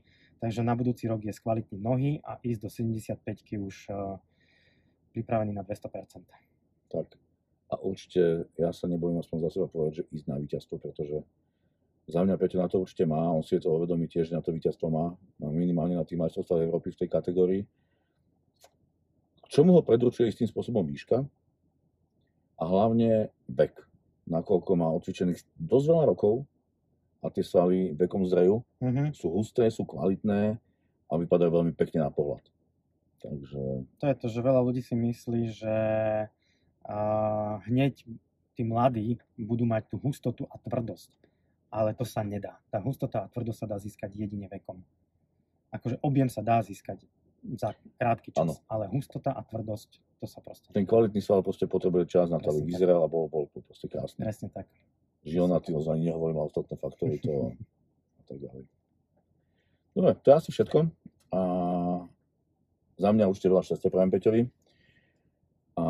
Takže na budúci rok je skvalitniť nohy a ísť do 75 už uh, pripravený na 200%.
Tak. A určite, ja sa nebojím aspoň za seba povedať, že ísť na víťazstvo, pretože za mňa Peťo na to určite má, on si je to uvedomí tiež, že na to víťazstvo má, má minimálne na tých majstrovstvách Európy v tej kategórii. Čomu ho predurčuje istým spôsobom výška a hlavne vek, nakoľko má odcvičených dosť veľa rokov a tie svaly vekom zrejú,
Mhm.
sú husté, sú kvalitné a vypadajú veľmi pekne na pohľad. Takže
To je to, že veľa ľudí si myslí, že hneď tí mladí budú mať tú hustotu a tvrdosť. Ale to sa nedá. Tá hustota a tvrdosť sa dá získať jedine vekom. Akože objem sa dá získať za krátky čas,
Áno.
ale hustota a tvrdosť, to sa proste...
ten kvalitný sval proste potrebuje čas na to, aby vyzeral a bol, bol proste krásny.
Presne tak.
Žilnatý, ho ani nehovorím a ostatné faktory to a tak ďalej. Dobre, to je asi všetko. A za mňa určite veľa šťastia prajem Peťovi. A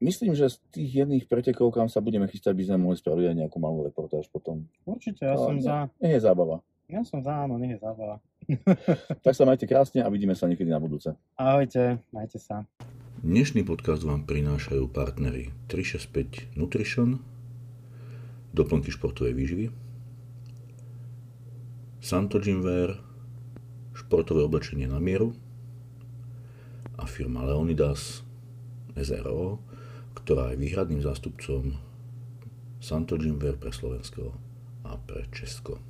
myslím, že z tých jedných pretekov, kam sa budeme chystať, by sme mohli spraviť aj nejakú malú reportáž potom.
Určite, ja som
ne,
za.
Nech je zábava.
Ja som za, áno, nech je zábava.
tak sa majte krásne a vidíme sa niekedy na budúce.
Ahojte, majte sa.
Dnešný podcast vám prinášajú partnery 365 Nutrition, doplnky športovej výživy, Santo Gymwear, športové oblečenie na mieru a firma Leonidas SRO, ktorá je výhradným zástupcom Santo Gymwear pre Slovensko a pre Česko.